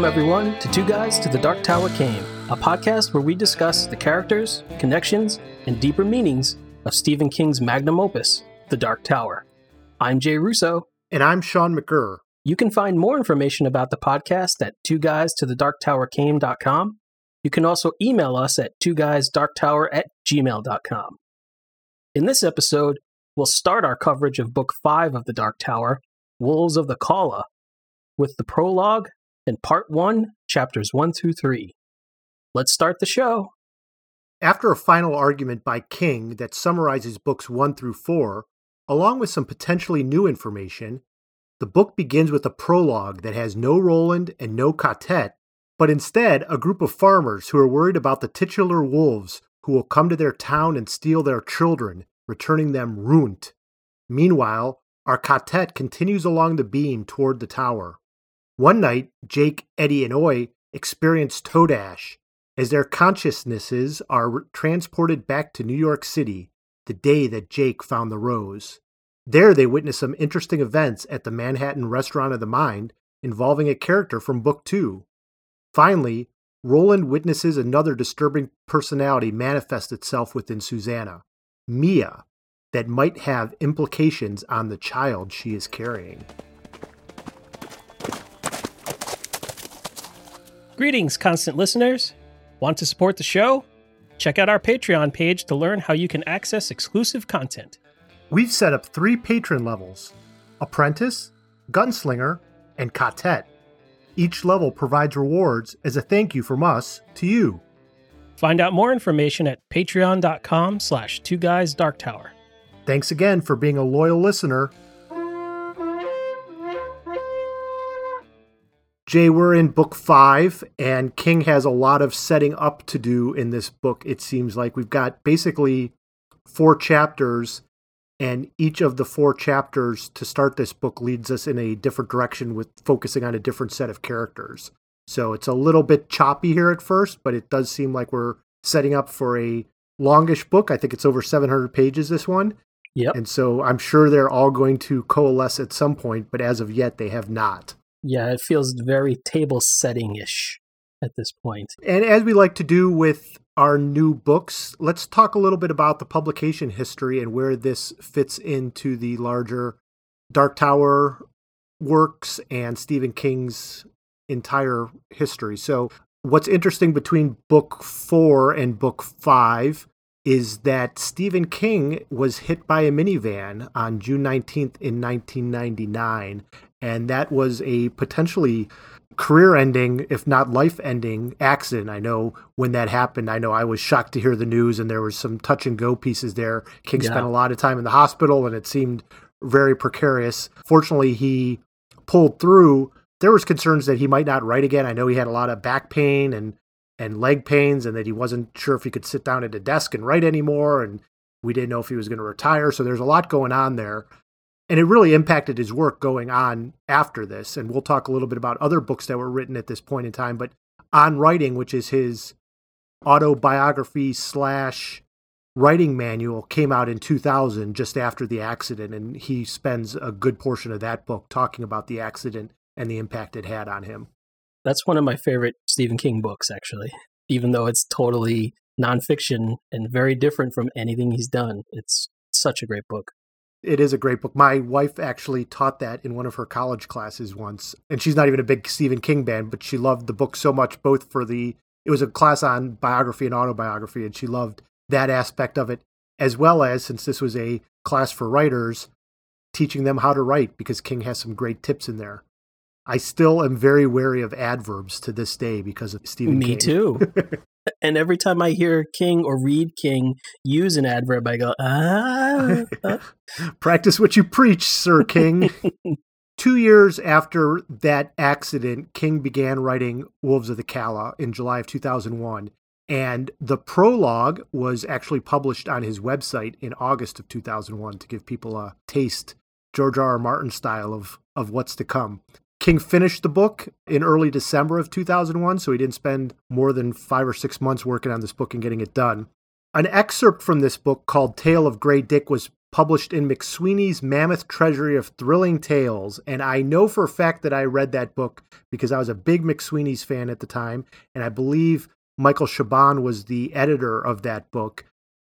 Welcome, everyone, to Two Guys to the Dark Tower Came, a podcast where we discuss the characters, connections, and deeper meanings of Stephen King's magnum opus, The Dark Tower. I'm Jay Russo. And I'm Sean McGurr. You can find more information about the podcast at two guys to the dark tower came.com. You can also email us at two guys dark tower at gmail.com. In this episode, we'll start our coverage of Book 5 of The Dark Tower, Wolves of the Calla, with the prologue and Part 1, Chapters 1 through 3. Let's start the show. After a final argument by King that summarizes books 1 through 4, along with some potentially new information, the book begins with a prologue that has no Roland and no Katet, but instead a group of farmers who are worried about the titular wolves who will come to their town and steal their children, returning them ruined. Meanwhile, our Katet continues along the beam toward the tower. One night, Jake, Eddie, and Oy experience Todash as their consciousnesses are transported back to New York City, the day that Jake found the rose. There, they witness some interesting events at the Manhattan Restaurant of the Mind involving a character from Book Two. Finally, Roland witnesses another disturbing personality manifest itself within Susanna, Mia, that might have implications on the child she is carrying. Greetings, constant listeners. Want to support the show? Check out our Patreon page to learn how you can access exclusive content. We've set up three patron levels Apprentice, Gunslinger, and Katet. Each level provides rewards as a thank you from us to you. Find out more information at patreon.com slash two guys dark tower. Thanks again for being a loyal listener Jay, we're in book five, and King has a lot of setting up to do in this book. It seems like we've got basically four chapters, and each of the four chapters to start this book leads us in a different direction with focusing on a different set of characters. So it's a little bit choppy here at first, but it does seem like we're setting up for a longish book. I think it's over 700 pages, this one. Yep. And so I'm sure they're all going to coalesce at some point, but as of yet, they have not. Yeah, it feels very table setting ish at this point. And as we like to do with our new books, let's talk a little bit about the publication history and where this fits into the larger Dark Tower works and Stephen King's entire history. So, what's interesting between book four and book five is that Stephen King was hit by a minivan on June 19th in 1999 and that was a potentially career ending, if not life ending accident. I know when that happened, I know I was shocked to hear the news and there was some touch and go pieces there. King yeah. spent a lot of time in the hospital and it seemed very precarious. Fortunately, he pulled through. There was concerns that he might not write again. I know he had a lot of back pain and and leg pains and that he wasn't sure if he could sit down at a desk and write anymore and we didn't know if he was going to retire. So there's a lot going on there and it really impacted his work going on after this. And we'll talk a little bit about other books that were written at this point in time. But on writing, which is his autobiography slash writing manual, came out in 2000, just after the accident, and he spends a good portion of that book talking about the accident and the impact it had on him. That's one of my favorite Stephen King books, actually. Even though it's totally nonfiction and very different from anything he's done, it's such a great book. It is a great book. My wife actually taught that in one of her college classes once. And she's not even a big Stephen King fan, but she loved the book so much, both for the, it was a class on biography and autobiography, and she loved that aspect of it, as well as, since this was a class for writers, teaching them how to write because King has some great tips in there. I still am very wary of adverbs to this day because of Stephen Me King. too. and every time I hear King or read King use an adverb, I go, ah. Practice what you preach, Sir King. Two years after that accident, King began writing Wolves of the Calla in July of 2001. And the prologue was actually published on his website in August of 2001 to give people a taste, George R. R. Martin style, of, of what's to come. King finished the book in early December of 2001, so he didn't spend more than five or six months working on this book and getting it done. An excerpt from this book called Tale of Grey Dick was published in McSweeney's Mammoth Treasury of Thrilling Tales. And I know for a fact that I read that book because I was a big McSweeney's fan at the time. And I believe Michael Chabon was the editor of that book.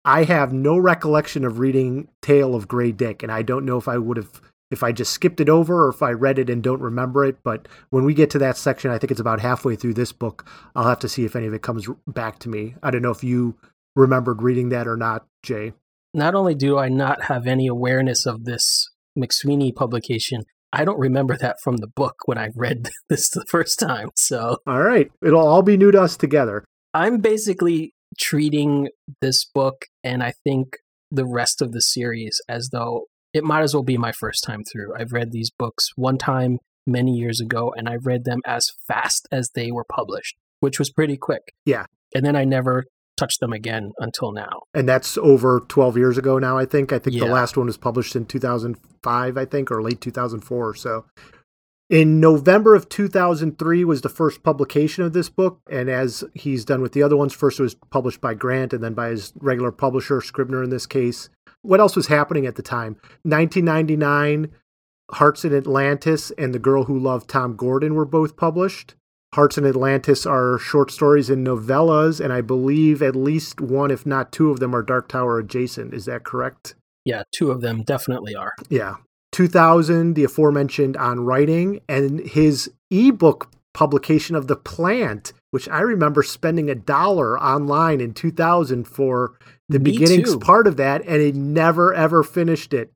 I have no recollection of reading Tale of Grey Dick, and I don't know if I would have if I just skipped it over or if I read it and don't remember it. But when we get to that section, I think it's about halfway through this book. I'll have to see if any of it comes back to me. I don't know if you remembered reading that or not, Jay. Not only do I not have any awareness of this McSweeney publication, I don't remember that from the book when I read this the first time. So, all right, it'll all be new to us together. I'm basically treating this book and I think the rest of the series as though it might as well be my first time through. I've read these books one time many years ago and I read them as fast as they were published, which was pretty quick. Yeah. And then I never touched them again until now. And that's over 12 years ago now, I think. I think Yeah. the last one was published in 2005, I think, or late 2004 or so. In November of 2003 was the first publication of this book. And as he's done with the other ones, first it was published by Grant and then by his regular publisher, Scribner in this case. What else was happening at the time? 1999, Hearts in Atlantis and The Girl Who Loved Tom Gordon were both published. Hearts in Atlantis are short stories and novellas, and I believe at least one, if not two of them, are Dark Tower adjacent. Is that correct? Yeah, two of them definitely are. Yeah. 2000, the aforementioned On Writing, and his ebook publication of The Plant, which I remember spending a dollar online in 2000 for the Me beginnings too. part of that, and he never ever finished it.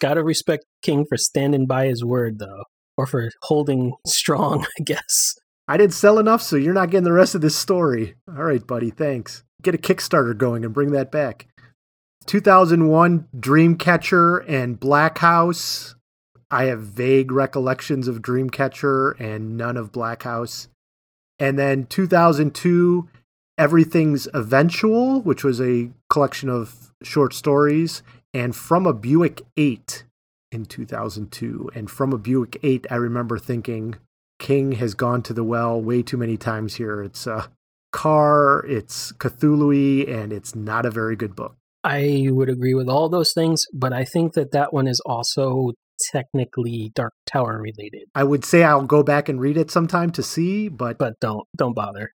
Gotta respect King for standing by his word, though, or for holding strong, I guess. I didn't sell enough, so you're not getting the rest of this story. All right, buddy, thanks. Get a Kickstarter going and bring that back. 2001 Dreamcatcher and Black House. I have vague recollections of Dreamcatcher and none of Black House. And then 2002 Everything's Eventual, which was a collection of short stories, and From a Buick 8 in 2002. And From a Buick 8, I remember thinking, King has gone to the well way too many times here. It's a car, it's Cthulhu, and it's not a very good book. I would agree with all those things, but I think that that one is also technically Dark Tower related. I would say I'll go back and read it sometime to see, but But don't don't bother.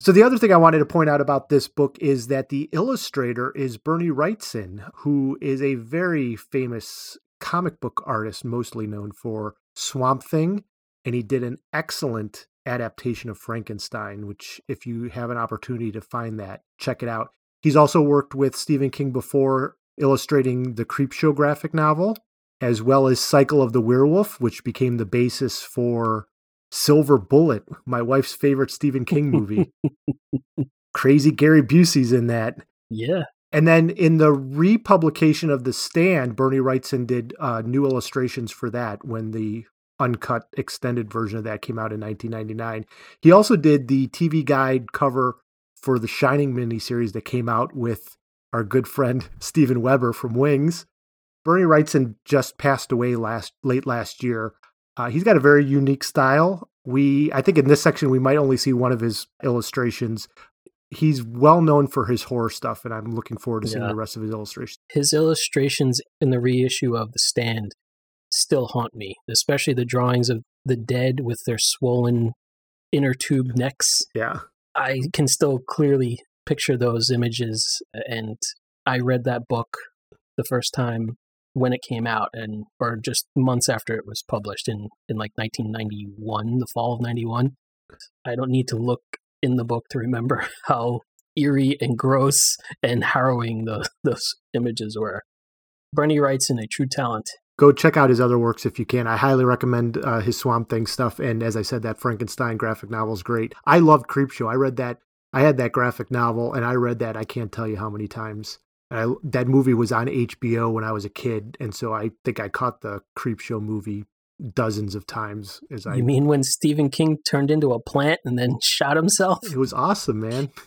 So the other thing I wanted to point out about this book is that the illustrator is Bernie Wrightson, who is a very famous comic book artist, mostly known for Swamp Thing, and he did an excellent adaptation of Frankenstein, which if you have an opportunity to find that, check it out. He's also worked with Stephen King before illustrating the Creepshow graphic novel, as well as Cycle of the Werewolf, which became the basis for Silver Bullet, my wife's favorite Stephen King movie. Crazy Gary Busey's in that. Yeah. And then in the republication of The Stand, Bernie Wrightson did uh, new illustrations for that when the uncut extended version of that came out in 1999. He also did the TV guide cover for the Shining miniseries that came out with our good friend Steven Weber from Wings. Bernie Wrightson just passed away last late last year. Uh, he's got a very unique style. We, I think, in this section we might only see one of his illustrations. He's well known for his horror stuff, and I'm looking forward to seeing Yeah. the rest of his illustrations. His illustrations in the reissue of The Stand still haunt me, especially the drawings of the dead with their swollen inner tube necks. Yeah, I can still clearly picture those images and I read that book the first time when it came out and or just months after it was published in in like 1991 the fall of 91 I don't need to look in the book to remember how eerie and gross and harrowing those those images were Bernie Wrightson a true talent go check out his other works if you can. I highly recommend uh, his Swamp Thing stuff. And as I said, that Frankenstein graphic novel is great. I loved Creepshow. I read that. I had that graphic novel, and I read that. I can't tell you how many times. And I, that movie was on HBO when I was a kid, and so I think I caught the Creepshow movie dozens of times. As I, you mean when Stephen King turned into a plant and then shot himself it was awesome, man.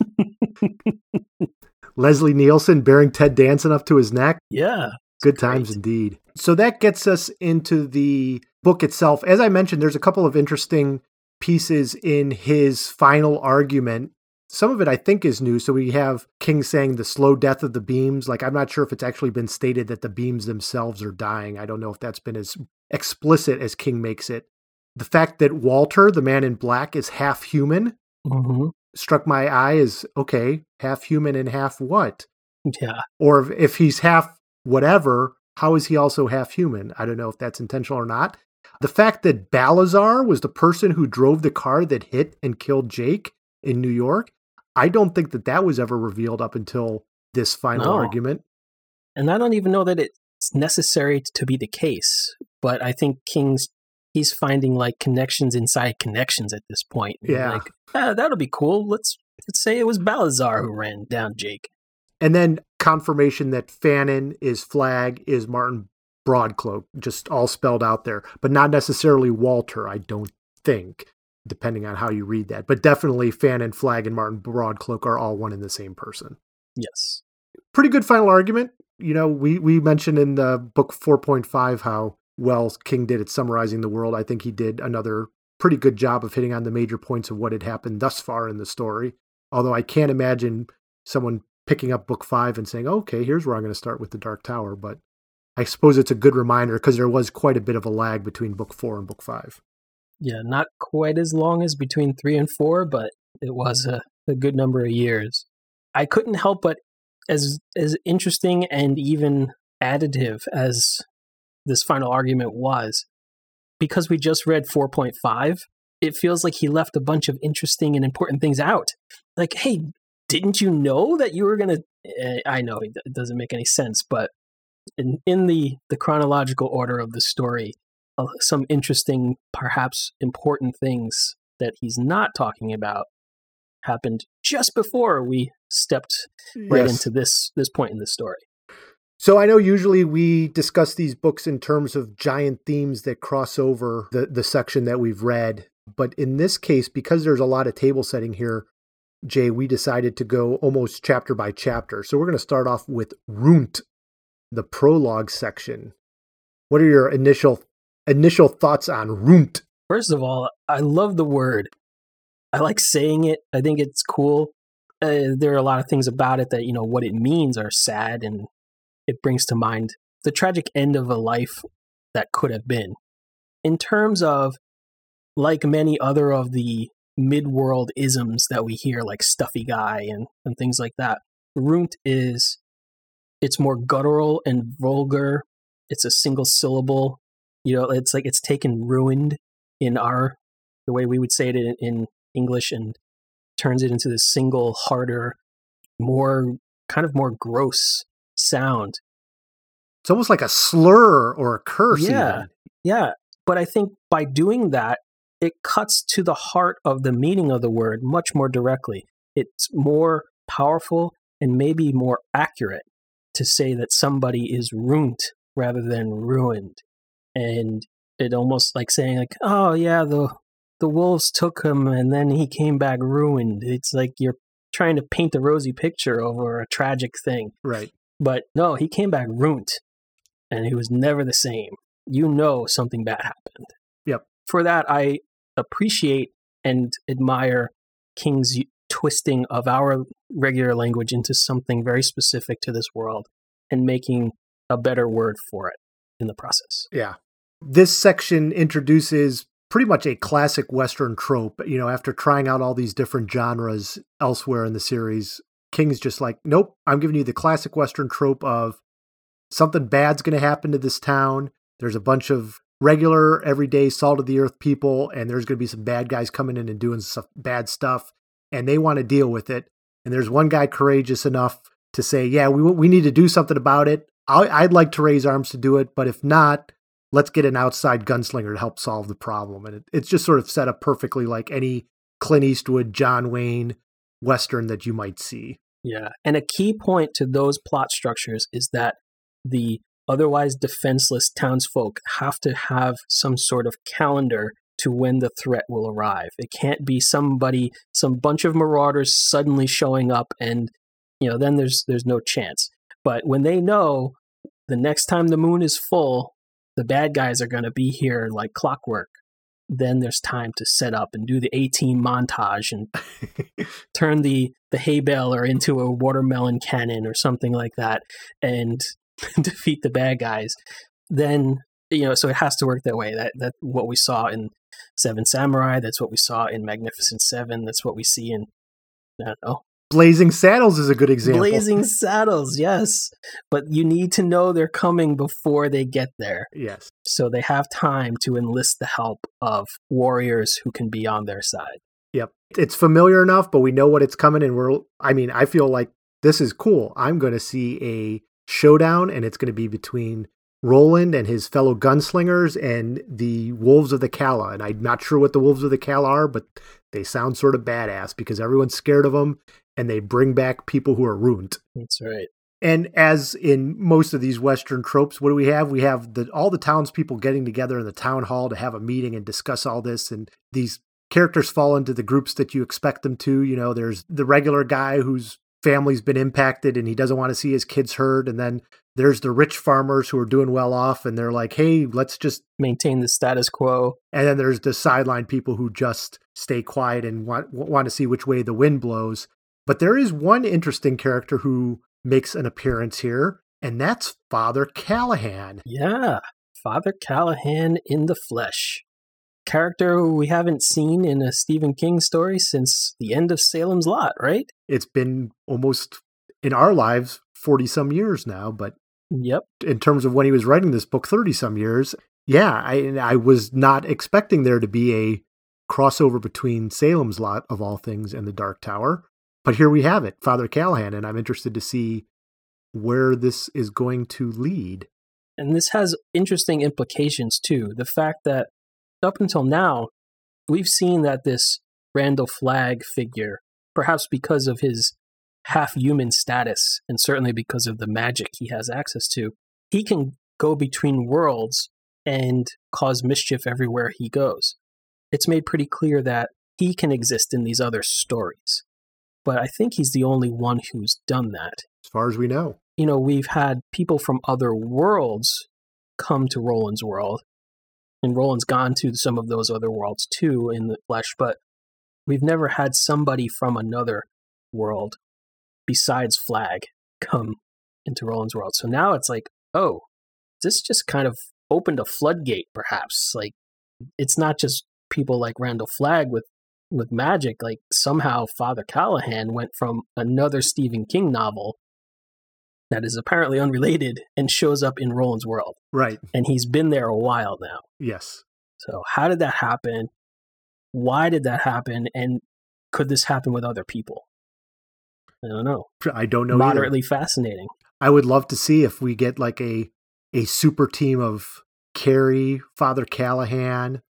Leslie Nielsen bearing Ted Danson up to his neck. yeah Good times great. indeed. So that gets us into the book itself. As I mentioned, there's a couple of interesting pieces in his final argument. Some of it I think is new. So we have King saying the slow death of the beams. Like, I'm not sure if it's actually been stated that the beams themselves are dying. I don't know if that's been as explicit as King makes it. The fact that Walter, the man in black, is half human Mm-hmm. struck my eye as okay, half human and half what? Yeah. Or if, if he's half whatever, how is he also half human? I don't know if that's intentional or not. The fact that Balazar was the person who drove the car that hit and killed Jake in New York, I don't think that that was ever revealed up until this final No. argument. And I don't even know that it's necessary to be the case, but I think King's he's finding like connections inside connections at this point. Yeah. Like, ah, that'll be cool. Let's let's say it was Balazar who ran down Jake. And then confirmation that Fannin is Flagg is Marten Broadcloak, just all spelled out there, but not necessarily Walter, I don't think, depending on how you read that. But definitely Fannin Flagg, and Marten Broadcloak are all one and the same person. Yes. Pretty good final argument. You know, we, we mentioned in the book 4.5 how well King did at summarizing the world. I think he did another pretty good job of hitting on the major points of what had happened thus far in the story. Although I can't imagine someone picking up book five and saying, okay, here's where I'm going to start with the Dark Tower. But I suppose it's a good reminder because there was quite a bit of a lag between book four and book five. Yeah, not quite as long as between three and four, but it was a, a good number of years. I couldn't help but as as interesting and even additive as this final argument was, because we just read 4.5, it feels like he left a bunch of interesting and important things out. Like, hey, didn't you know that you were going to eh, I know it doesn't make any sense, but in in the the chronological order of the story, uh, some interesting, perhaps important things that he's not talking about happened just before we stepped right Yes. into this this point in the story. So I know usually we discuss these books in terms of giant themes that cross over the, the section that we've read. But in this case, because there's a lot of table setting here, Jay, we decided to go almost chapter by chapter. So we're going to start off with Runt, the prologue section. What are your initial initial thoughts on Runt? First of all, I love the word. I like saying it. I think it's cool. Uh, there are a lot of things about it that you know what it means are sad, and it brings to mind the tragic end of a life that could have been. In terms of, like many other of the mid-world isms that we hear, like stuffy guy and and things like that, runt is it's more guttural and vulgar. It's a single syllable. You know, it's like it's taken ruined in our the way we would say it in, in English and turns it into this single, harder, more kind of more gross sound. It's almost like a slur or a curse. Yeah. even. Yeah. But I think by doing that, it cuts to the heart of the meaning of the word much more directly. It's more powerful and maybe more accurate to say that somebody is ruined rather than ruined. And it almost like saying like, oh yeah, the the wolves took him and then he came back ruined. It's like you're trying to paint a rosy picture over a tragic thing. Right. But no, he came back ruined and he was never the same. You know something bad happened. Yep. For that, I appreciate and admire King's twisting of our regular language into something very specific to this world and making a better word for it in the process. Yeah. This section introduces pretty much a classic Western trope. You know, after trying out all these different genres elsewhere in the series, King's just like, nope, I'm giving you the classic Western trope of something bad's going to happen to this town. There's a bunch of regular, everyday, salt of the earth people, and there's going to be some bad guys coming in and doing some bad stuff, and they want to deal with it. And there's one guy courageous enough to say, yeah, we, we need to do something about it. I, I'd like to raise arms to do it, but if not, let's get an outside gunslinger to help solve the problem. And it, it's just sort of set up perfectly like any Clint Eastwood, John Wayne Western that you might see. Yeah. And a key point to those plot structures is that the otherwise defenseless townsfolk have to have some sort of calendar to when the threat will arrive. It can't be somebody, some bunch of marauders suddenly showing up and, you know, then there's there's no chance. But when they know the next time the moon is full, the bad guys are going to be here like clockwork. then there's time to set up and do the A team montage and turn the the hay baler into a watermelon cannon or something like that and defeat the bad guys. Then you know, so it has to work that way. That that what we saw in Seven Samurai. That's what we saw in Magnificent Seven. That's what we see in I don't know Blazing Saddles is a good example. Blazing Saddles, yes. But you need to know they're coming before they get there. Yes. So they have time to enlist the help of warriors who can be on their side. Yep. It's familiar enough, but we know what it's coming and we're I mean, I feel like this is cool. I'm going to see a showdown and it's going to be between Roland and his fellow gunslingers and the Wolves of the Calla. And I'm not sure what the Wolves of the Calla are, but they sound sort of badass because everyone's scared of them and they bring back people who are ruined. That's right. And as in most of these Western tropes, what do we have? We have the all the townspeople getting together in the town hall to have a meeting and discuss all this. And these characters fall into the groups that you expect them to. You know, there's the regular guy whose family's been impacted and he doesn't want to see his kids hurt. And then there's the rich farmers who are doing well off and they're like, hey, let's just maintain the status quo. And then there's the sideline people who just stay quiet and want want to see which way the wind blows. But there is one interesting character who makes an appearance here, and that's Father Callahan. Yeah, Father Callahan in the flesh. Character we haven't seen in a Stephen King story since the end of Salem's Lot, right? It's been almost in our lives 40 some years now, but Yep. In terms of when he was writing this book 30 some years, yeah, I I was not expecting there to be a crossover between Salem's Lot of all things and the Dark Tower. But here we have it, Father Callahan, and I'm interested to see where this is going to lead. And this has interesting implications too. The fact that up until now, we've seen that this Randall Flagg figure, perhaps because of his half human status, and certainly because of the magic he has access to, he can go between worlds and cause mischief everywhere he goes. It's made pretty clear that he can exist in these other stories but I think he's the only one who's done that. As far as we know. You know, we've had people from other worlds come to Roland's world, and Roland's gone to some of those other worlds too in the flesh, but we've never had somebody from another world besides Flagg come into Roland's world. So now it's like, oh, this just kind of opened a floodgate, perhaps. Like, it's not just people like Randall Flagg with with magic, like somehow Father Callahan went from another Stephen King novel that is apparently unrelated and shows up in Roland's world. Right. And he's been there a while now. Yes. So how did that happen? Why did that happen? And could this happen with other people? I don't know. I don't know. Moderately either. fascinating. I would love to see if we get like a a super team of Carrie, Father Callahan,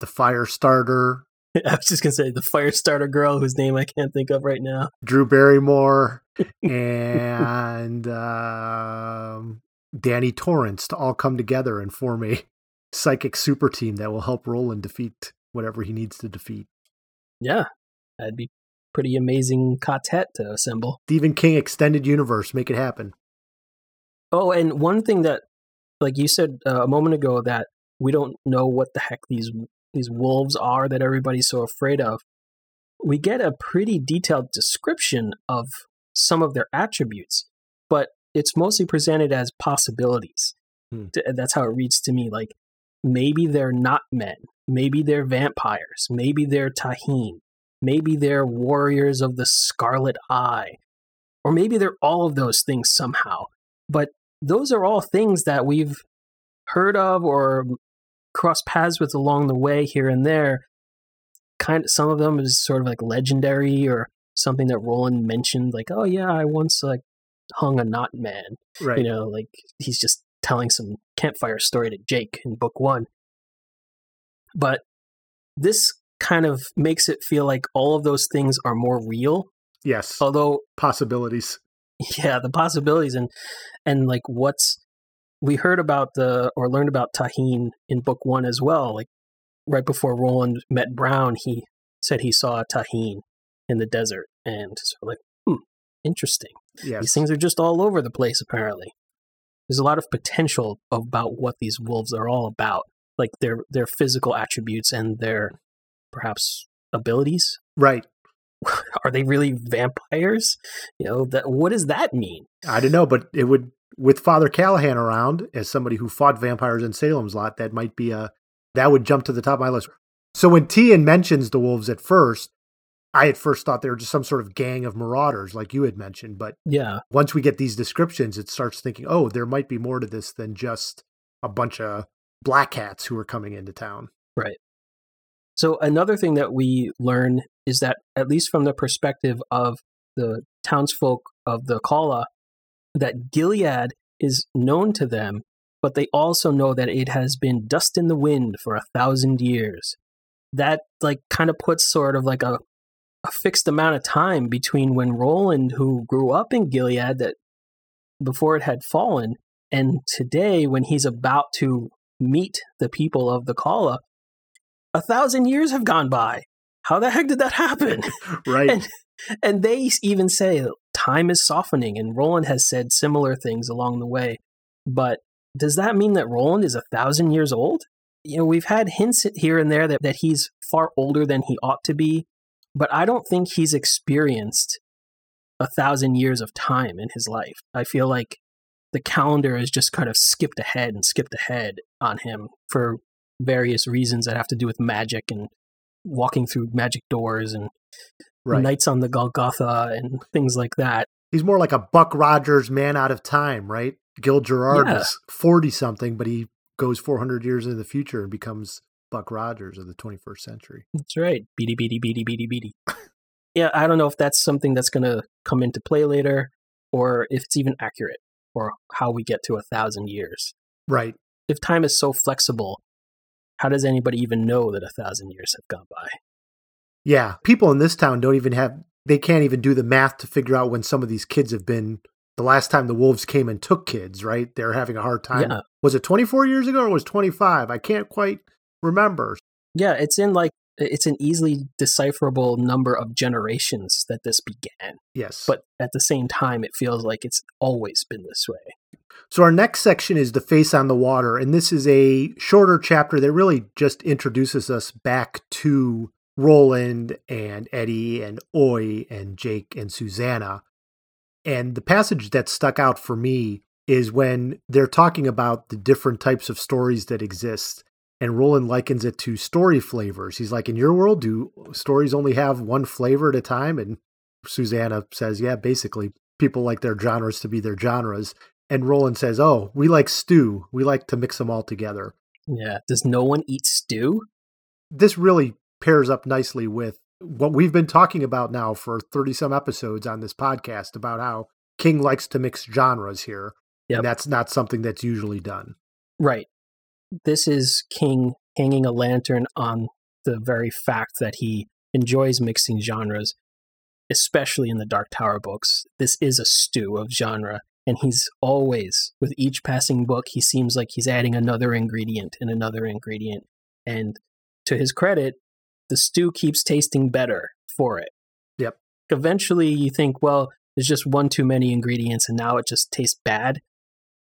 the fire starter, I was just gonna say the fire starter girl whose name I can't think of right now. Drew Barrymore and um, Danny Torrance to all come together and form a psychic super team that will help Roland defeat whatever he needs to defeat. Yeah, that'd be pretty amazing quartet to assemble. Stephen King extended universe, make it happen. Oh, and one thing that, like you said uh, a moment ago, that we don't know what the heck these these wolves are that everybody's so afraid of, we get a pretty detailed description of some of their attributes, but it's mostly presented as possibilities. Hmm. That's how it reads to me. Like maybe they're not men, maybe they're vampires, maybe they're Taheen, maybe they're warriors of the Scarlet Eye, or maybe they're all of those things somehow. But those are all things that we've heard of or cross paths with along the way here and there. Kind of some of them is sort of like legendary or something that Roland mentioned, like, oh yeah, I once like hung a knot man. Right. You know, like he's just telling some campfire story to Jake in book one. But this kind of makes it feel like all of those things are more real. Yes. Although possibilities. Yeah, the possibilities and and like what's we heard about the or learned about Taheen in book one as well. Like right before Roland met Brown, he said he saw a Taheen in the desert, and so like, hmm, interesting. Yes. These things are just all over the place. Apparently, there's a lot of potential about what these wolves are all about. like their their physical attributes and their perhaps abilities. Right. Are they really vampires? You know, that what does that mean? I don't know, but it would with Father Callahan around as somebody who fought vampires in Salem's Lot, that might be a that would jump to the top of my list. So when Tian mentions the wolves at first, I at first thought they were just some sort of gang of marauders, like you had mentioned. But yeah, once we get these descriptions, it starts thinking, oh, there might be more to this than just a bunch of black hats who are coming into town. Right. So another thing that we learn is that, at least from the perspective of the townsfolk of the Calla, that Gilead is known to them, but they also know that it has been dust in the wind for a thousand years. That like kind of puts sort of like a a fixed amount of time between when Roland, who grew up in Gilead, that before it had fallen, and today when he's about to meet the people of the Calla, a thousand years have gone by. How the heck did that happen? right. And, and they even say time is softening, and Roland has said similar things along the way. But does that mean that Roland is a thousand years old? You know, we've had hints here and there that, that he's far older than he ought to be but I don't think he's experienced a thousand years of time in his life. I feel like the calendar has just kind of skipped ahead and skipped ahead on him for various reasons that have to do with magic and walking through magic doors and right. nights on the Golgotha and things like that. He's more like a Buck Rogers man out of time, right? Gil Gerard yeah. is 40 something, but he goes 400 years into the future and becomes Buck Rogers of the 21st century. That's right. Beady, beady, beady, beady, beady. yeah, I don't know if that's something that's going to come into play later or if it's even accurate or how we get to a thousand years. Right. If time is so flexible, how does anybody even know that a thousand years have gone by? Yeah, people in this town don't even have, they can't even do the math to figure out when some of these kids have been the last time the wolves came and took kids, right? They're having a hard time. Yeah. Was it 24 years ago or was 25? I can't quite remember. Yeah, it's in like it's an easily decipherable number of generations that this began. Yes. But at the same time it feels like it's always been this way. So our next section is the face on the water and this is a shorter chapter that really just introduces us back to Roland and Eddie and Oy and Jake and Susanna. And the passage that stuck out for me is when they're talking about the different types of stories that exist and Roland likens it to story flavors. He's like, in your world, do stories only have one flavor at a time? And Susanna says, yeah, basically, people like their genres to be their genres. And Roland says, oh, we like stew. We like to mix them all together. Yeah. Does no one eat stew? This really pairs up nicely with what we've been talking about now for 30 some episodes on this podcast about how King likes to mix genres here. Yep. And that's not something that's usually done. Right this is King hanging a lantern on the very fact that he enjoys mixing genres, especially in the Dark Tower books. This is a stew of genre, and he's always, with each passing book, he seems like he's adding another ingredient and another ingredient. And to his credit, the stew keeps tasting better for it. Yep. Eventually, you think, well, there's just one too many ingredients, and now it just tastes bad.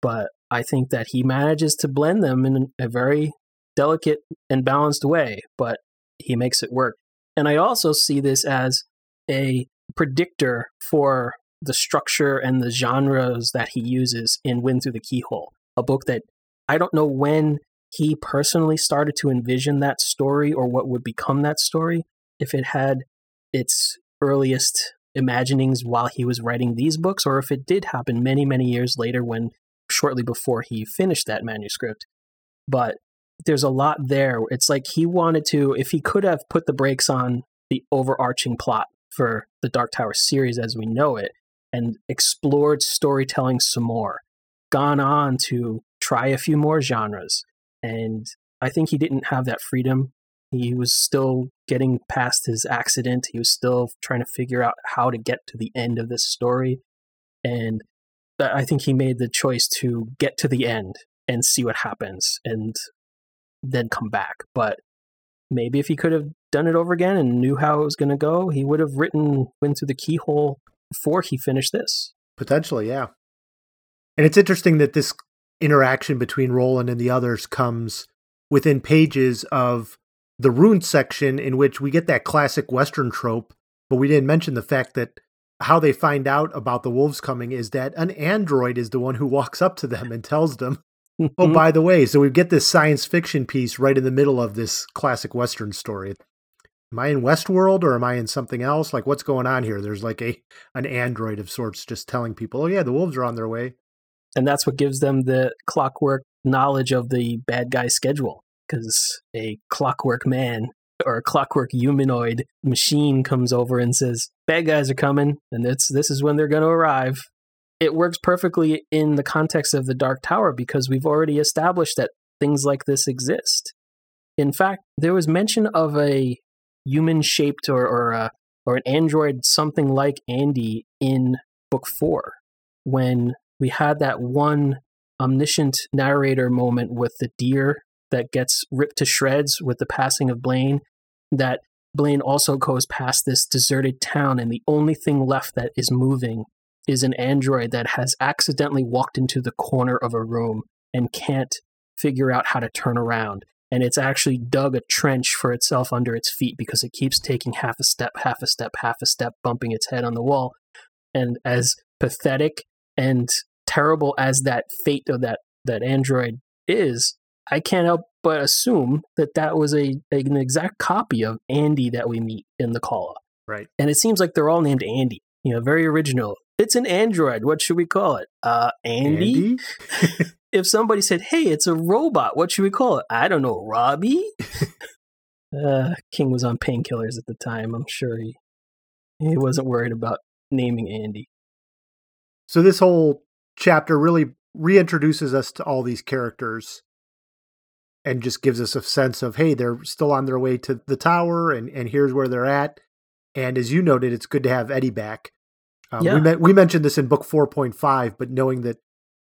But I think that he manages to blend them in a very delicate and balanced way, but he makes it work. And I also see this as a predictor for the structure and the genres that he uses in Wind Through the Keyhole, a book that I don't know when he personally started to envision that story or what would become that story, if it had its earliest imaginings while he was writing these books, or if it did happen many, many years later when shortly before he finished that manuscript. But there's a lot there. It's like he wanted to, if he could have put the brakes on the overarching plot for the Dark Tower series as we know it and explored storytelling some more, gone on to try a few more genres. And I think he didn't have that freedom. He was still getting past his accident. He was still trying to figure out how to get to the end of this story. And I think he made the choice to get to the end and see what happens and then come back. But maybe if he could have done it over again and knew how it was going to go, he would have written Wind Through the Keyhole before he finished this. Potentially, yeah. And it's interesting that this interaction between Roland and the others comes within pages of the Roont section in which we get that classic Western trope, but we didn't mention the fact that how they find out about the wolves coming is that an android is the one who walks up to them and tells them, Oh, mm-hmm. by the way, so we get this science fiction piece right in the middle of this classic Western story. Am I in Westworld or am I in something else? Like what's going on here? There's like a an android of sorts just telling people, Oh yeah, the wolves are on their way. And that's what gives them the clockwork knowledge of the bad guy schedule. Because a clockwork man or a clockwork humanoid machine comes over and says, "Bad guys are coming, and this this is when they're going to arrive." It works perfectly in the context of the Dark Tower because we've already established that things like this exist. In fact, there was mention of a human-shaped or or, a, or an android something like Andy in book four when we had that one omniscient narrator moment with the deer that gets ripped to shreds with the passing of Blaine that Blaine also goes past this deserted town, and the only thing left that is moving is an android that has accidentally walked into the corner of a room and can't figure out how to turn around. And it's actually dug a trench for itself under its feet because it keeps taking half a step, half a step, half a step, bumping its head on the wall. And as pathetic and terrible as that fate of that, that android is, I can't help but assume that that was a an exact copy of Andy that we meet in the Calla. Right. And it seems like they're all named Andy. You know, very original. It's an android. What should we call it? Uh, Andy. Andy? if somebody said, "Hey, it's a robot," what should we call it? I don't know, Robbie. uh, King was on painkillers at the time. I'm sure he he wasn't worried about naming Andy. So this whole chapter really reintroduces us to all these characters and just gives us a sense of hey they're still on their way to the tower and and here's where they're at and as you noted it's good to have eddie back um, yeah. we, me- we mentioned this in book 4.5 but knowing that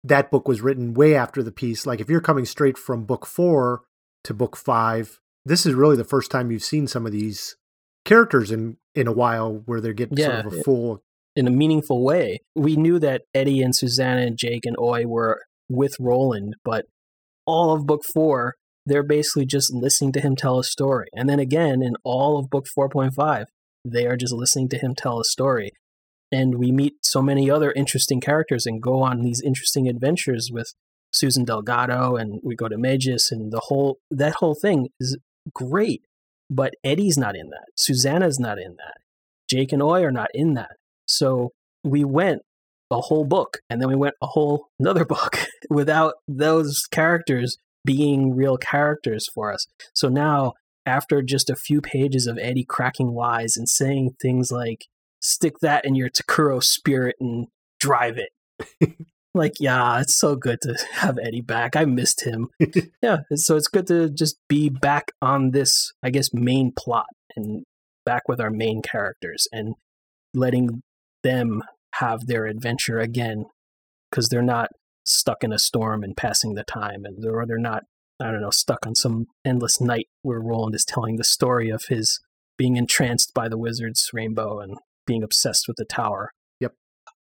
that book was written way after the piece like if you're coming straight from book 4 to book 5 this is really the first time you've seen some of these characters in in a while where they're getting yeah, sort of a full in a meaningful way we knew that eddie and susanna and jake and Oy were with roland but all of book four, they're basically just listening to him tell a story. And then again, in all of book 4.5, they are just listening to him tell a story. And we meet so many other interesting characters and go on these interesting adventures with Susan Delgado and we go to Mejis and the whole that whole thing is great. But Eddie's not in that. Susanna's not in that. Jake and Oy are not in that. So we went a whole book and then we went a whole another book without those characters being real characters for us. So now after just a few pages of Eddie cracking wise and saying things like stick that in your Takuro spirit and drive it. like, yeah, it's so good to have Eddie back. I missed him. yeah, so it's good to just be back on this, I guess, main plot and back with our main characters and letting them have their adventure again because they're not stuck in a storm and passing the time and or they're not I don't know stuck on some endless night where Roland is telling the story of his being entranced by the wizard's rainbow and being obsessed with the tower. Yep.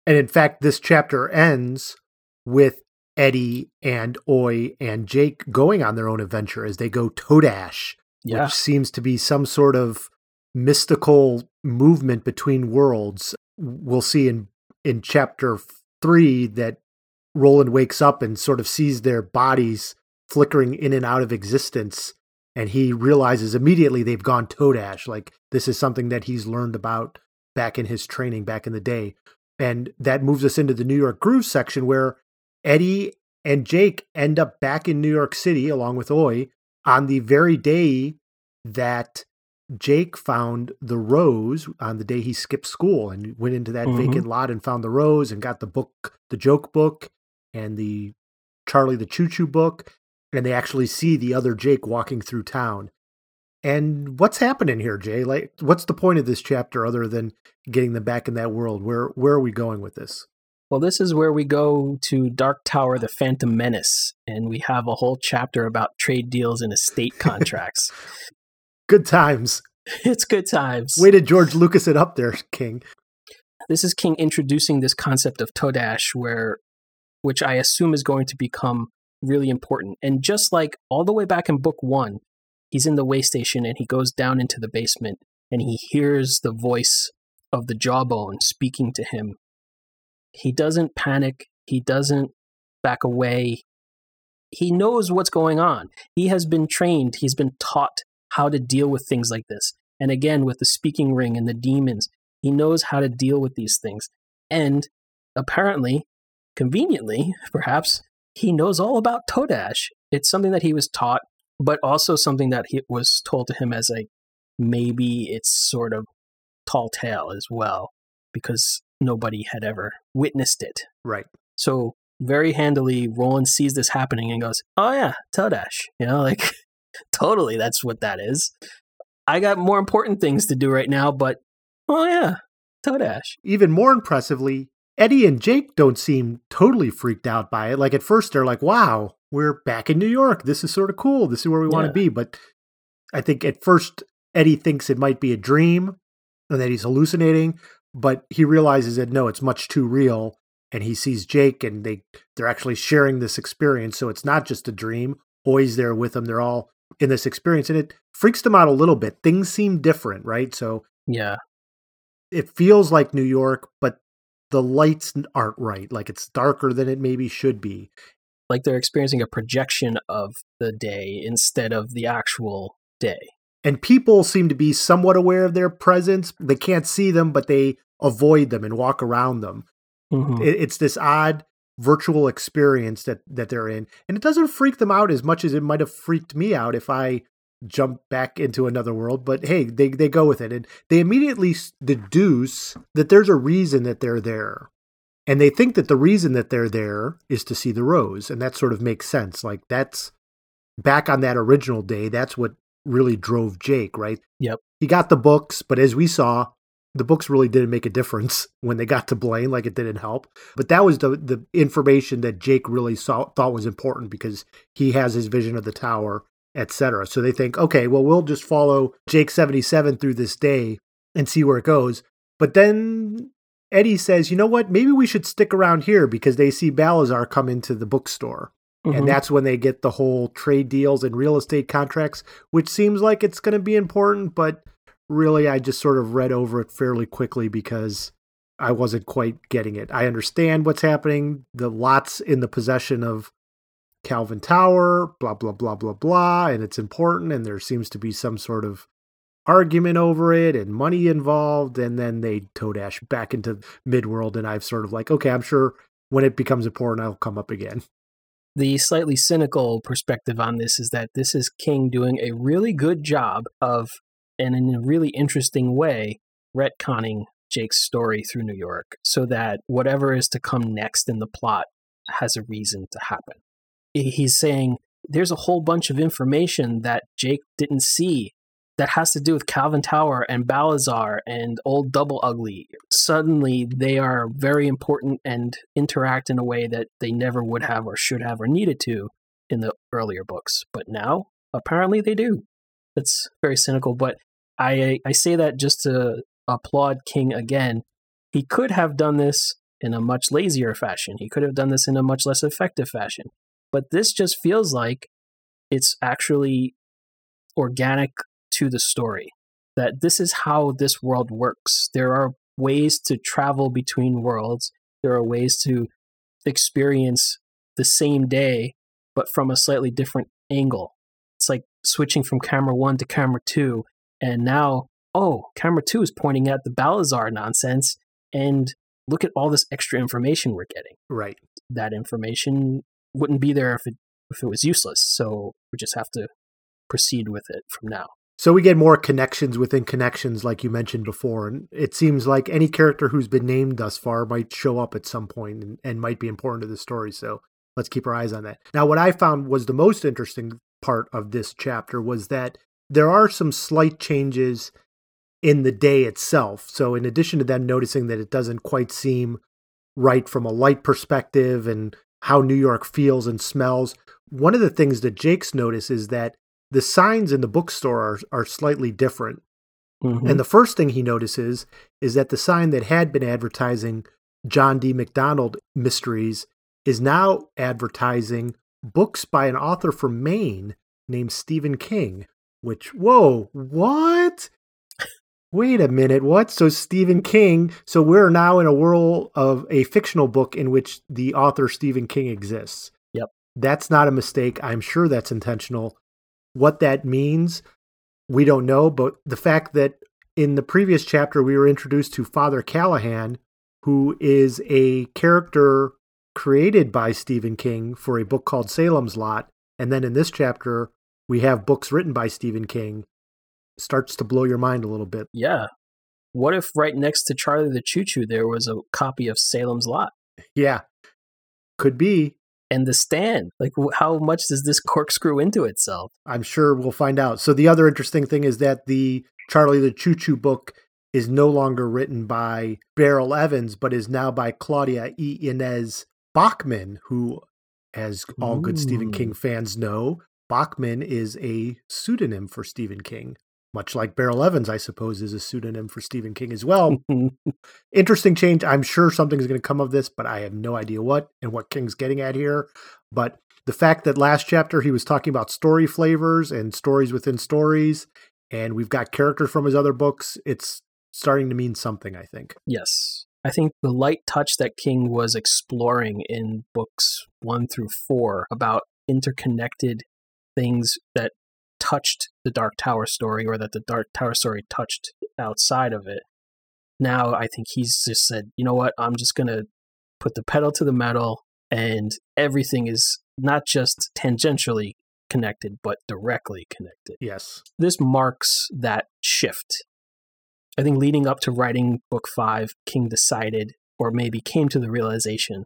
And in fact this chapter ends with Eddie and oy and Jake going on their own adventure as they go Todash, yeah. which seems to be some sort of mystical movement between worlds. We'll see in in chapter three that Roland wakes up and sort of sees their bodies flickering in and out of existence. And he realizes immediately they've gone Todash. Like this is something that he's learned about back in his training back in the day. And that moves us into the New York Groove section where Eddie and Jake end up back in New York City along with Oy on the very day that Jake found the rose on the day he skipped school and went into that mm-hmm. vacant lot and found the rose and got the book, the joke book, and the Charlie the Choo Choo book. And they actually see the other Jake walking through town. And what's happening here, Jay? Like, what's the point of this chapter other than getting them back in that world? Where where are we going with this? Well, this is where we go to Dark Tower, the Phantom Menace, and we have a whole chapter about trade deals and estate contracts. Good times. It's good times. Way to George Lucas it up there, King. This is King introducing this concept of Todash, where, which I assume is going to become really important. And just like all the way back in book one, he's in the way station and he goes down into the basement and he hears the voice of the jawbone speaking to him. He doesn't panic, he doesn't back away. He knows what's going on. He has been trained, he's been taught how to deal with things like this. And again, with the speaking ring and the demons, he knows how to deal with these things. And apparently, conveniently, perhaps, he knows all about Todash. It's something that he was taught, but also something that he was told to him as a maybe it's sort of tall tale as well, because nobody had ever witnessed it. Right. So very handily, Roland sees this happening and goes, "Oh yeah, Todash." You know, like totally, that's what that is. I got more important things to do right now, but oh yeah, Todash. Even more impressively, Eddie and Jake don't seem totally freaked out by it. Like at first, they're like, "Wow, we're back in New York. This is sort of cool. This is where we want to be." But I think at first Eddie thinks it might be a dream and that he's hallucinating, but he realizes that no, it's much too real. And he sees Jake, and they they're actually sharing this experience. So it's not just a dream. Oy's there with them. They're all in this experience, and it freaks them out a little bit. Things seem different, right? So yeah, it feels like New York, but the lights aren't right. Like it's darker than it maybe should be. Like they're experiencing a projection of the day instead of the actual day. And people seem to be somewhat aware of their presence. They can't see them, but they avoid them and walk around them. Mm-hmm. It's this odd virtual experience that that they're in, and it doesn't freak them out as much as it might have freaked me out if I jump back into another world. But hey, they they go with it, and they immediately deduce that there's a reason that they're there. And they think that the reason that they're there is to see the rose. And that sort of makes sense. Like that's back on that original day, that's what really drove Jake, right? Yep. He got the books, but as we saw, the books really didn't make a difference when they got to Blaine, like it didn't help. But that was the the information that Jake really saw thought was important because he has his vision of the tower, etc. So they think, okay, well, we'll just follow Jake seventy seven through this day and see where it goes. But then Eddie says, you know what? Maybe we should stick around here because they see Balazar come into the bookstore. Mm-hmm. And that's when they get the whole trade deals and real estate contracts, which seems like it's going to be important, but really I just sort of read over it fairly quickly because I wasn't quite getting it. I understand what's happening. The lots in the possession of Calvin Tower, blah, blah, blah, blah, blah, and it's important, and there seems to be some sort of argument over it and money involved, and then they toe dash back into Midworld, and I've sort of like, okay, I'm sure when it becomes important, I'll come up again the slightly cynical perspective on this is that this is King doing a really good job of, and in a really interesting way, retconning Jake's story through New York so that whatever is to come next in the plot has a reason to happen. He's saying there's a whole bunch of information that Jake didn't see that has to do with Calvin Tower and Balazar and Old Double Ugly. Suddenly, they are very important and interact in a way that they never would have or should have or needed to in the earlier books. But now, apparently, they do. It's very cynical, but I I say that just to applaud King again. He could have done this in a much lazier fashion. He could have done this in a much less effective fashion. But this just feels like it's actually organic to the story that this is how this world works. There are ways to travel between worlds, there are ways to experience the same day, but from a slightly different angle. It's like switching from camera one to camera two, and now, oh, camera two is pointing at the Balazar nonsense, and look at all this extra information we're getting. Right. That information wouldn't be there if it if it was useless. So we just have to proceed with it from now. So we get more connections within connections, like you mentioned before. And it seems like any character who's been named thus far might show up at some point and, and might be important to the story. So let's keep our eyes on that. Now, what I found was the most interesting part of this chapter was that there are some slight changes in the day itself. So, in addition to them noticing that it doesn't quite seem right from a light perspective and how New York feels and smells, one of the things that Jake's noticed is that the signs in the bookstore are, are slightly different. Mm-hmm. And the first thing he notices is that the sign that had been advertising John D. MacDonald mysteries is now advertising books by an author from Maine named Stephen King, which, whoa, what? Wait a minute, what? So Stephen King, so we're now in a world of a fictional book in which the author Stephen King exists. Yep. That's not a mistake. I'm sure that's intentional. What that means, we don't know, but the fact that in the previous chapter we were introduced to Father Callahan, who is a character created by Stephen King for a book called Salem's Lot, and then in this chapter we have books written by Stephen King, starts to blow your mind a little bit. Yeah. What if right next to Charlie the Choo Choo there was a copy of Salem's Lot? Yeah. Could be. And the stand. Like, how much does this corkscrew into itself? I'm sure we'll find out. So, the other interesting thing is that the Charlie the Choo Choo book is no longer written by Beryl Evans, but is now by Claudia E. Inez Bachman, who, as all good Stephen King fans know, Bachman is a pseudonym for Stephen King much like Beryl Evans, I suppose, is a pseudonym for Stephen King as well. Mm-hmm. Interesting change. I'm sure something is going to come of this, but I have no idea what and what King's getting at here. But the fact that last chapter he was talking about story flavors and stories within stories, and we've got characters from his other books, it's starting to mean something, I think. Yes. I think the light touch that King was exploring in books one through four about interconnected things that touched the Dark Tower story or that the Dark Tower story touched outside of it. Now I think he's just said, you know what, I'm just going to put the pedal to the metal and everything is not just tangentially connected, but directly connected. Yes. This marks that shift. I think leading up to writing book five, King decided, or maybe came to the realization,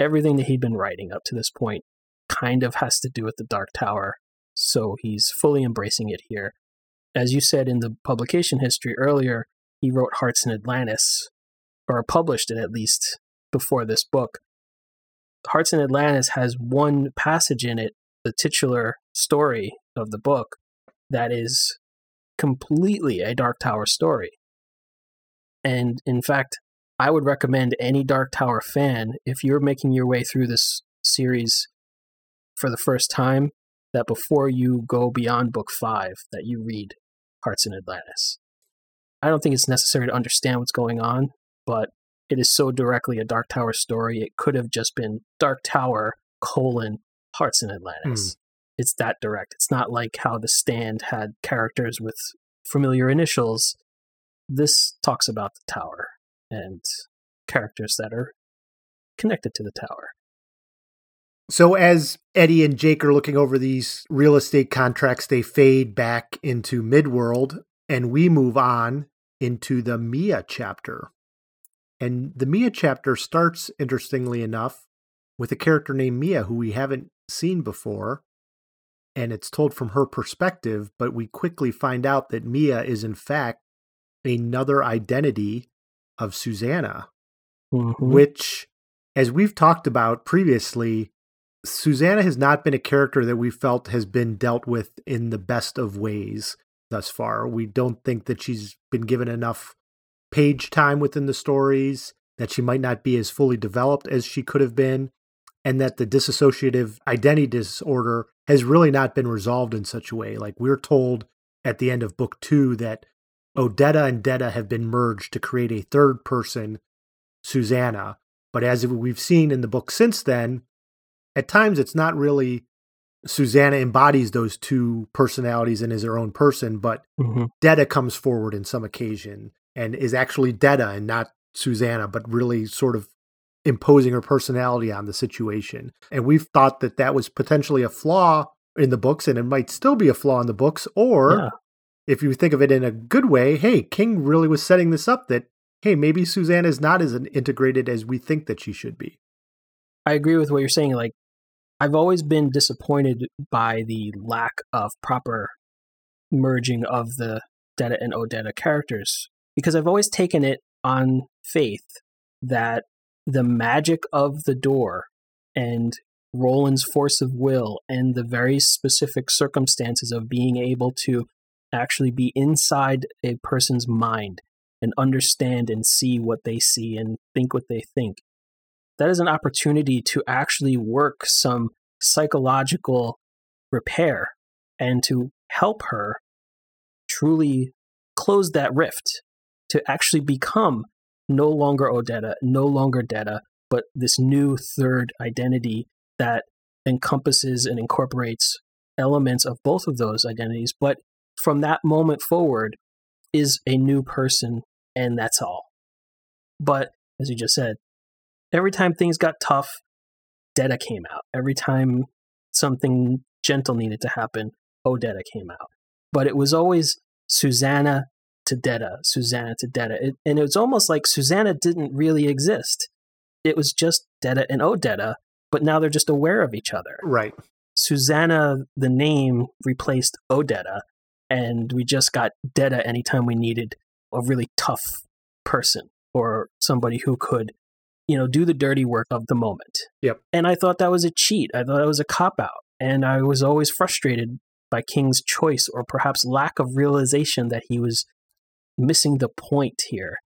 everything that he'd been writing up to this point kind of has to do with the Dark Tower so he's fully embracing it here. As you said in the publication history earlier, he wrote Hearts in Atlantis, or published it at least before this book. Hearts in Atlantis has one passage in it, the titular story of the book, that is completely a Dark Tower story. And in fact, I would recommend any Dark Tower fan, if you're making your way through this series for the first time, that before you go beyond book five, that you read Hearts in Atlantis. I don't think it's necessary to understand what's going on, but it is so directly a Dark Tower story. It could have just been Dark Tower colon Hearts in Atlantis. Mm. It's that direct. It's not like how The Stand had characters with familiar initials. This talks about the tower and characters that are connected to the tower. So as Eddie and Jake are looking over these real estate contracts, they fade back into Midworld, and we move on into the Mia chapter. And the Mia chapter starts, interestingly enough, with a character named Mia who we haven't seen before. And it's told from her perspective, but we quickly find out that Mia is, in fact, another identity of Susanna, mm-hmm. which, as we've talked about previously, Susanna has not been a character that we felt has been dealt with in the best of ways thus far. We don't think that she's been given enough page time within the stories, that she might not be as fully developed as she could have been, and that the dissociative identity disorder has really not been resolved in such a way. Like we're told at the end of book two that Odetta and Detta have been merged to create a third person, Susanna. But as we've seen in the book since then, at times it's not really Susanna embodies those two personalities and is her own person, but mm-hmm. Detta comes forward in some occasion and is actually Detta and not Susanna, but really sort of imposing her personality on the situation. And we've thought that that was potentially a flaw in the books, and it might still be a flaw in the books. Or yeah. if you think of it in a good way, hey, King really was setting this up that, hey, maybe Susanna is not as integrated as we think that she should be. I agree with what you're saying. Like, I've always been disappointed by the lack of proper merging of the Detta and Odetta characters because I've always taken it on faith that the magic of the door and Roland's force of will and the very specific circumstances of being able to actually be inside a person's mind and understand and see what they see and think what they think that is an opportunity to actually work some psychological repair and to help her truly close that rift to actually become no longer Odetta, no longer Detta, but this new third identity that encompasses and incorporates elements of both of those identities. But from that moment forward, is a new person, and that's all. But as you just said, every time things got tough, Detta came out. Every time something gentle needed to happen, Odetta came out. But it was always Susanna to Detta, Susanna to Detta. It, and it was almost like Susanna didn't really exist. It was just Detta and Odetta, but now they're just aware of each other. Right. Susanna, the name, replaced Odetta, and we just got Detta anytime we needed a really tough person or somebody who could, you know, do the dirty work of the moment. Yep. And I thought that was a cheat. I thought it was a cop out. And I was always frustrated by King's choice or perhaps lack of realization that he was missing the point here.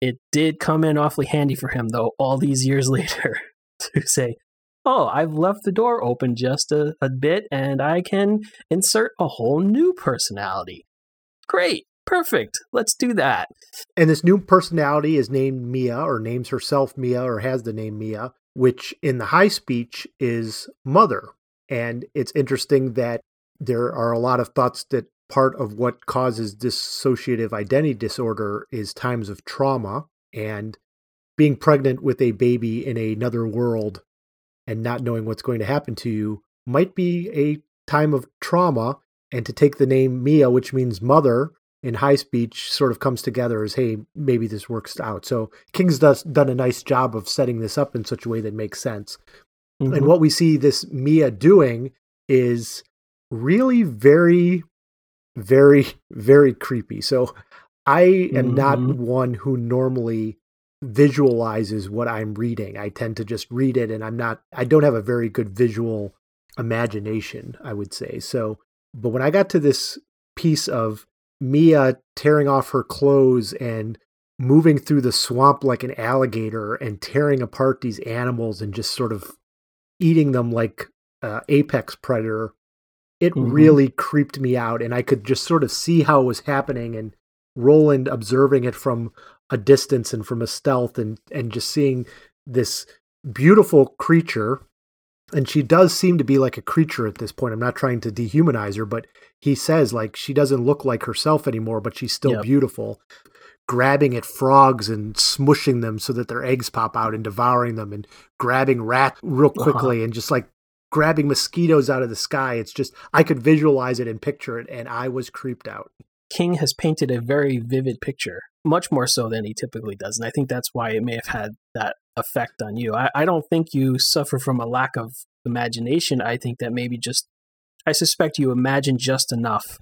It did come in awfully handy for him, though, all these years later to say, oh, I've left the door open just a, a bit and I can insert a whole new personality. Great, perfect, let's do that. And this new personality is named Mia, or names herself Mia, or has the name Mia, which in the high speech is mother. And it's interesting that there are a lot of thoughts that part of what causes dissociative identity disorder is times of trauma and being pregnant with a baby in another world and not knowing what's going to happen to you might be a time of trauma and to take the name Mia which means mother in high speech sort of comes together as hey maybe this works out. So king's does, done a nice job of setting this up in such a way that makes sense. Mm-hmm. and what we see this Mia doing is really very very very creepy. So i am mm-hmm. not one who normally visualizes what i'm reading. I tend to just read it and i'm not i don't have a very good visual imagination i would say. So but when i got to this piece of mia tearing off her clothes and moving through the swamp like an alligator and tearing apart these animals and just sort of eating them like uh, apex predator it mm-hmm. really creeped me out and i could just sort of see how it was happening and roland observing it from a distance and from a stealth and and just seeing this beautiful creature and she does seem to be like a creature at this point i'm not trying to dehumanize her but he says like she doesn't look like herself anymore but she's still yep. beautiful grabbing at frogs and smushing them so that their eggs pop out and devouring them and grabbing rats real uh-huh. quickly uh-huh. and just like grabbing mosquitoes out of the sky. It's just I could visualize it and picture it, and I was creeped out. King has painted a very vivid picture, much more so than he typically does, and I think that's why it may have had that effect on you. I, I don't think you suffer from a lack of imagination. I think that maybe just I suspect you imagine just enough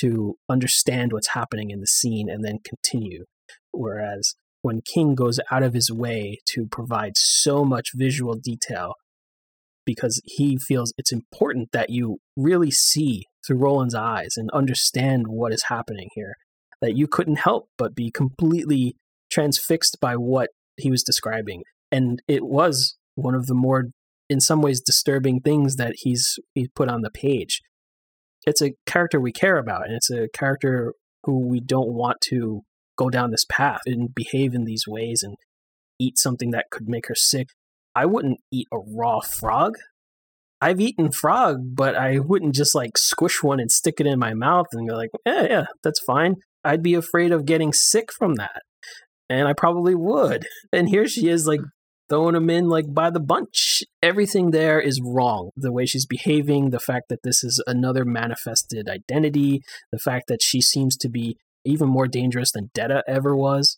to understand what's happening in the scene and then continue. Whereas when King goes out of his way to provide so much visual detail, because he feels it's important that you really see through Roland's eyes and understand what is happening here. That you couldn't help but be completely transfixed by what he was describing. And it was one of the more, in some ways, disturbing things that he's he put on the page. It's a character we care about, and it's a character who we don't want to go down this path and behave in these ways and eat something that could make her sick. I wouldn't eat a raw frog. I've eaten frog, but I wouldn't just like squish one and stick it in my mouth and be like, yeah, yeah, that's fine. I'd be afraid of getting sick from that. And I probably would. And here she is, like throwing them in like by the bunch. Everything there is wrong. The way she's behaving, the fact that this is another manifested identity, the fact that she seems to be even more dangerous than Detta ever was.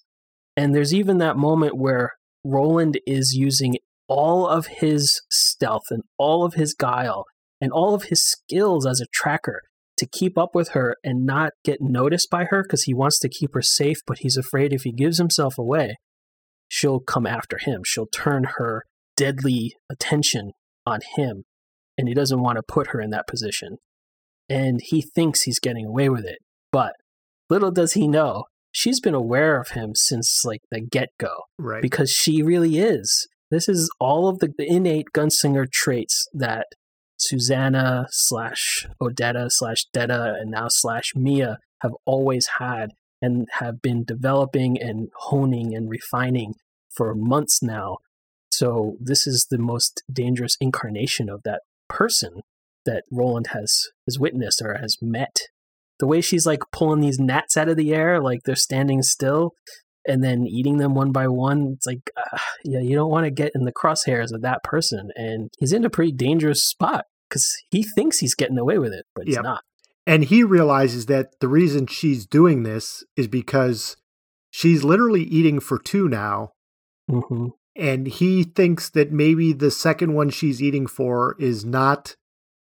And there's even that moment where Roland is using all of his stealth and all of his guile and all of his skills as a tracker to keep up with her and not get noticed by her because he wants to keep her safe, but he's afraid if he gives himself away, she'll come after him. She'll turn her deadly attention on him, and he doesn't want to put her in that position. And he thinks he's getting away with it, but little does he know, she's been aware of him since like the get go. Right. Because she really is. This is all of the innate gunslinger traits that Susanna slash Odetta slash Detta and now slash Mia have always had and have been developing and honing and refining for months now. So this is the most dangerous incarnation of that person that Roland has has witnessed or has met. The way she's like pulling these gnats out of the air, like they're standing still, and then eating them one by one. It's like, uh, yeah, you don't want to get in the crosshairs of that person. And he's in a pretty dangerous spot because he thinks he's getting away with it, but he's yep. not. And he realizes that the reason she's doing this is because she's literally eating for two now. Mm-hmm. And he thinks that maybe the second one she's eating for is not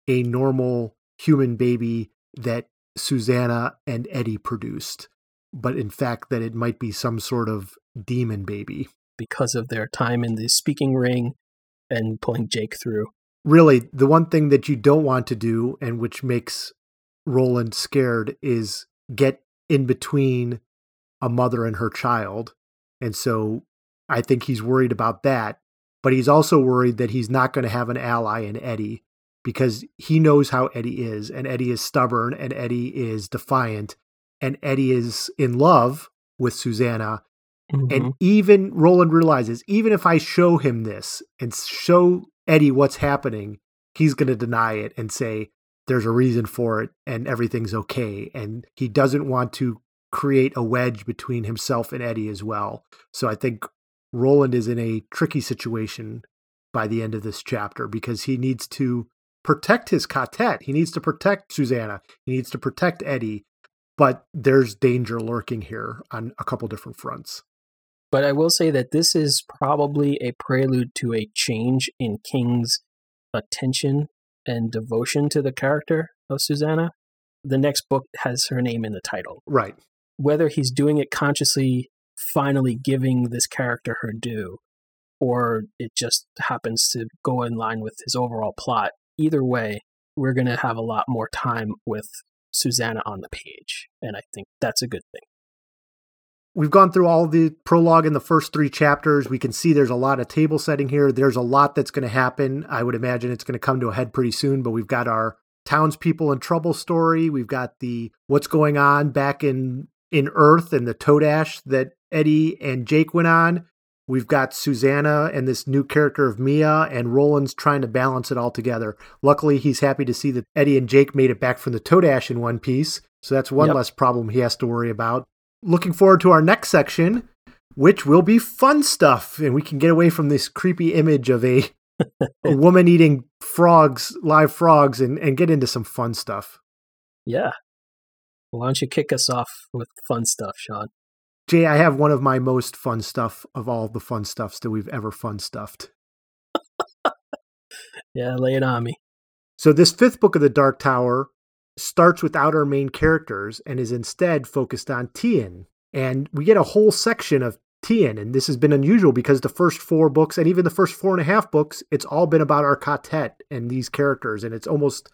a normal human baby that Susanna and Eddie produced but in fact that it might be some sort of demon baby. Because of their time in the speaking ring and pulling Jake through. Really, the one thing that you don't want to do, and which makes Roland scared, is get in between a mother and her child. And so I think he's worried about that. But he's also worried that he's not going to have an ally in Eddie because he knows how Eddie is, and Eddie is stubborn, and Eddie is defiant, and Eddie is in love with Susanna. Mm-hmm. And even Roland realizes, even if I show him this and show Eddie what's happening, he's going to deny it and say there's a reason for it and everything's okay. And he doesn't want to create a wedge between himself and Eddie as well. So I think Roland is in a tricky situation by the end of this chapter because he needs to protect his quartet. He needs to protect Susanna. He needs to protect Eddie but there's danger lurking here on a couple different fronts. But I will say that this is probably a prelude to a change in King's attention and devotion to the character of Susanna. The next book has her name in the title. Right. Whether he's doing it consciously, finally giving this character her due, or it just happens to go in line with his overall plot, either way, we're going to have a lot more time with Susanna on the page. And I think that's a good thing. We've gone through all the prologue in the first three chapters. We can see there's a lot of table setting here. There's a lot that's going to happen. I would imagine it's going to come to a head pretty soon, but we've got our townspeople in trouble story. We've got the what's going on back in in Earth and the Todash that Eddie and Jake went on. We've got Susanna and this new character of Mia, and Roland's trying to balance it all together. Luckily, he's happy to see that Eddie and Jake made it back from the Todash in one piece, so that's one yep. less problem he has to worry about. Looking forward to our next section, which will be fun stuff, and we can get away from this creepy image of a, a woman eating frogs, live frogs, and, and get into some fun stuff. Yeah. Why don't you kick us off with fun stuff, Sean? Jay, I have one of my most fun stuff of all the fun stuffs that we've ever fun stuffed. yeah, lay it on me. So, this fifth book of the Dark Tower starts without our main characters and is instead focused on Tian. And we get a whole section of Tian. And this has been unusual because the first four books and even the first four and a half books, it's all been about our quartet and these characters. And it's almost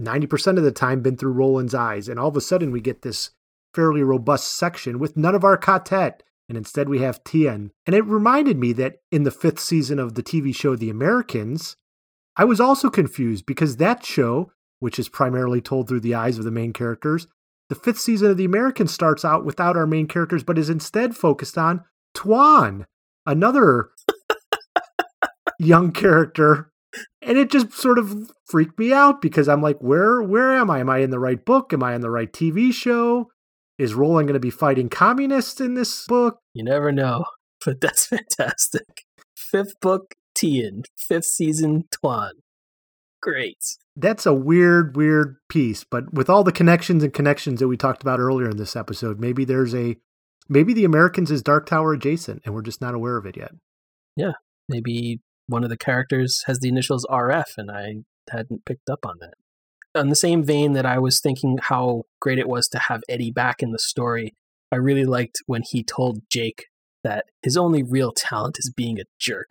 90% of the time been through Roland's eyes. And all of a sudden, we get this fairly robust section with none of our quartet, and instead we have Tian. And it reminded me that in the fifth season of the TV show The Americans, I was also confused because that show, which is primarily told through the eyes of the main characters, the fifth season of The Americans starts out without our main characters, but is instead focused on Tuan, another young character and it just sort of freaked me out because I'm like, where where am I? Am I in the right book? Am I on the right TV show? Is Roland going to be fighting communists in this book? You never know, but that's fantastic. Fifth book, Tian. Fifth season, Tuan. Great. That's a weird, weird piece, but with all the connections and connections that we talked about earlier in this episode, maybe there's a maybe the Americans is Dark Tower adjacent and we're just not aware of it yet. Yeah. Maybe one of the characters has the initials RF and I hadn't picked up on that on the same vein that I was thinking how great it was to have Eddie back in the story, I really liked when he told Jake that his only real talent is being a jerk.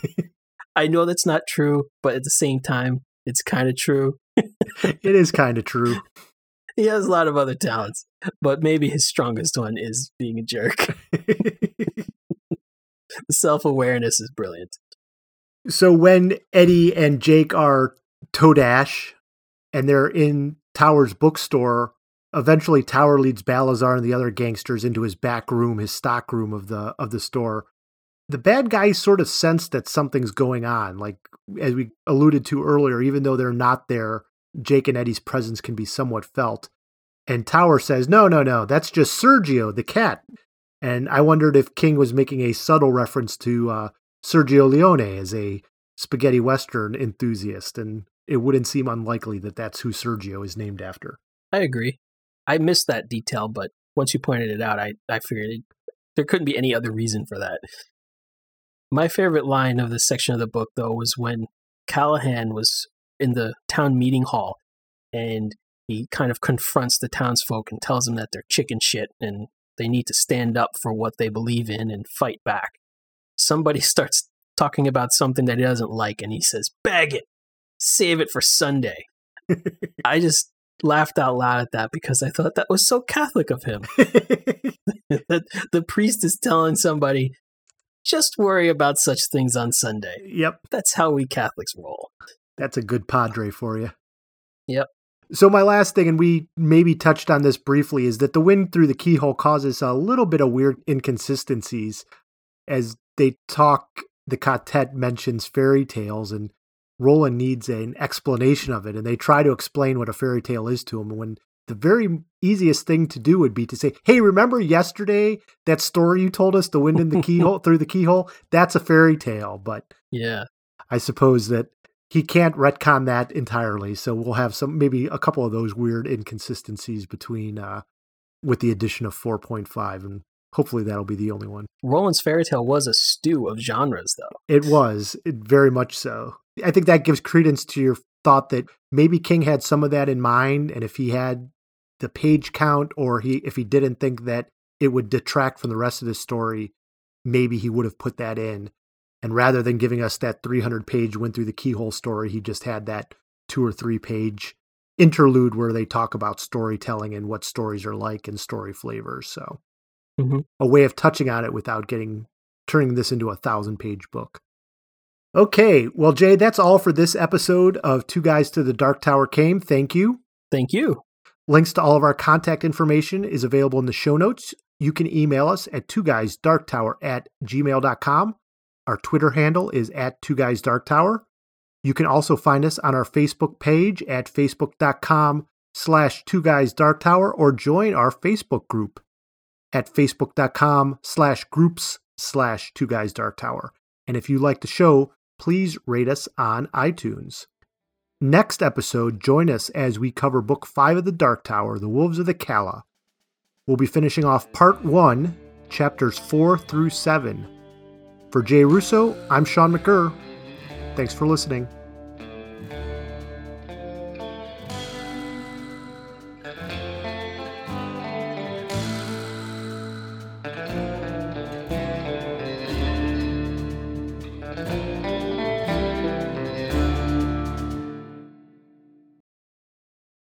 I know that's not true, but at the same time, it's kind of true. it is kind of true. He has a lot of other talents, but maybe his strongest one is being a jerk. the self awareness is brilliant. So when Eddie and Jake are Todash, and they're in Tower's bookstore. Eventually, Tower leads Balazar and the other gangsters into his back room, his stock room of the of the store. The bad guys sort of sense that something's going on, like as we alluded to earlier. Even though they're not there, Jake and Eddie's presence can be somewhat felt. And Tower says, "No, no, no, that's just Sergio, the cat." And I wondered if King was making a subtle reference to uh, Sergio Leone as a spaghetti western enthusiast, and it wouldn't seem unlikely that that's who Sergio is named after. I agree. I missed that detail, but once you pointed it out, I, I figured it, there couldn't be any other reason for that. My favorite line of this section of the book, though, was when Callahan was in the town meeting hall and he kind of confronts the townsfolk and tells them that they're chicken shit and they need to stand up for what they believe in and fight back. Somebody starts talking about something that he doesn't like and he says, Bag it, save it for Sunday. I just laughed out loud at that because I thought that was so Catholic of him. that the priest is telling somebody, just worry about such things on Sunday. Yep. That's how we Catholics roll. That's a good padre for you. Yep. So, my last thing, and we maybe touched on this briefly, is that the wind through the keyhole causes a little bit of weird inconsistencies as they talk. The quartet mentions fairy tales, and Roland needs an explanation of it, and they try to explain what a fairy tale is to him. When the very easiest thing to do would be to say, "Hey, remember yesterday that story you told us, the wind in the keyhole through the keyhole? That's a fairy tale." But yeah, I suppose that he can't retcon that entirely. So we'll have some maybe a couple of those weird inconsistencies between uh, with the addition of 4.5 and hopefully that'll be the only one. Roland's fairy tale was a stew of genres though. It was, it very much so. I think that gives credence to your thought that maybe King had some of that in mind and if he had the page count or he if he didn't think that it would detract from the rest of the story, maybe he would have put that in. And rather than giving us that 300 page wind through the keyhole story, he just had that two or three page interlude where they talk about storytelling and what stories are like and story flavors. So, mm-hmm. a way of touching on it without getting turning this into a thousand page book. Okay, well, Jay, that's all for this episode of Two Guys to the Dark Tower Came. Thank you. Thank you. Links to all of our contact information is available in the show notes. You can email us at two guys dark tower at gmail.com our Twitter handle is at Two Guys Dark Tower. You can also find us on our Facebook page at facebook.com slash Two Guys Dark Tower or join our Facebook group at facebook.com slash groups slash Two Guys Dark Tower. And if you like the show, please rate us on iTunes. Next episode, join us as we cover Book 5 of the Dark Tower, The Wolves of the Calla. We'll be finishing off Part 1, Chapters 4 through 7. For Jay Russo, I'm Sean McGurr. Thanks for listening.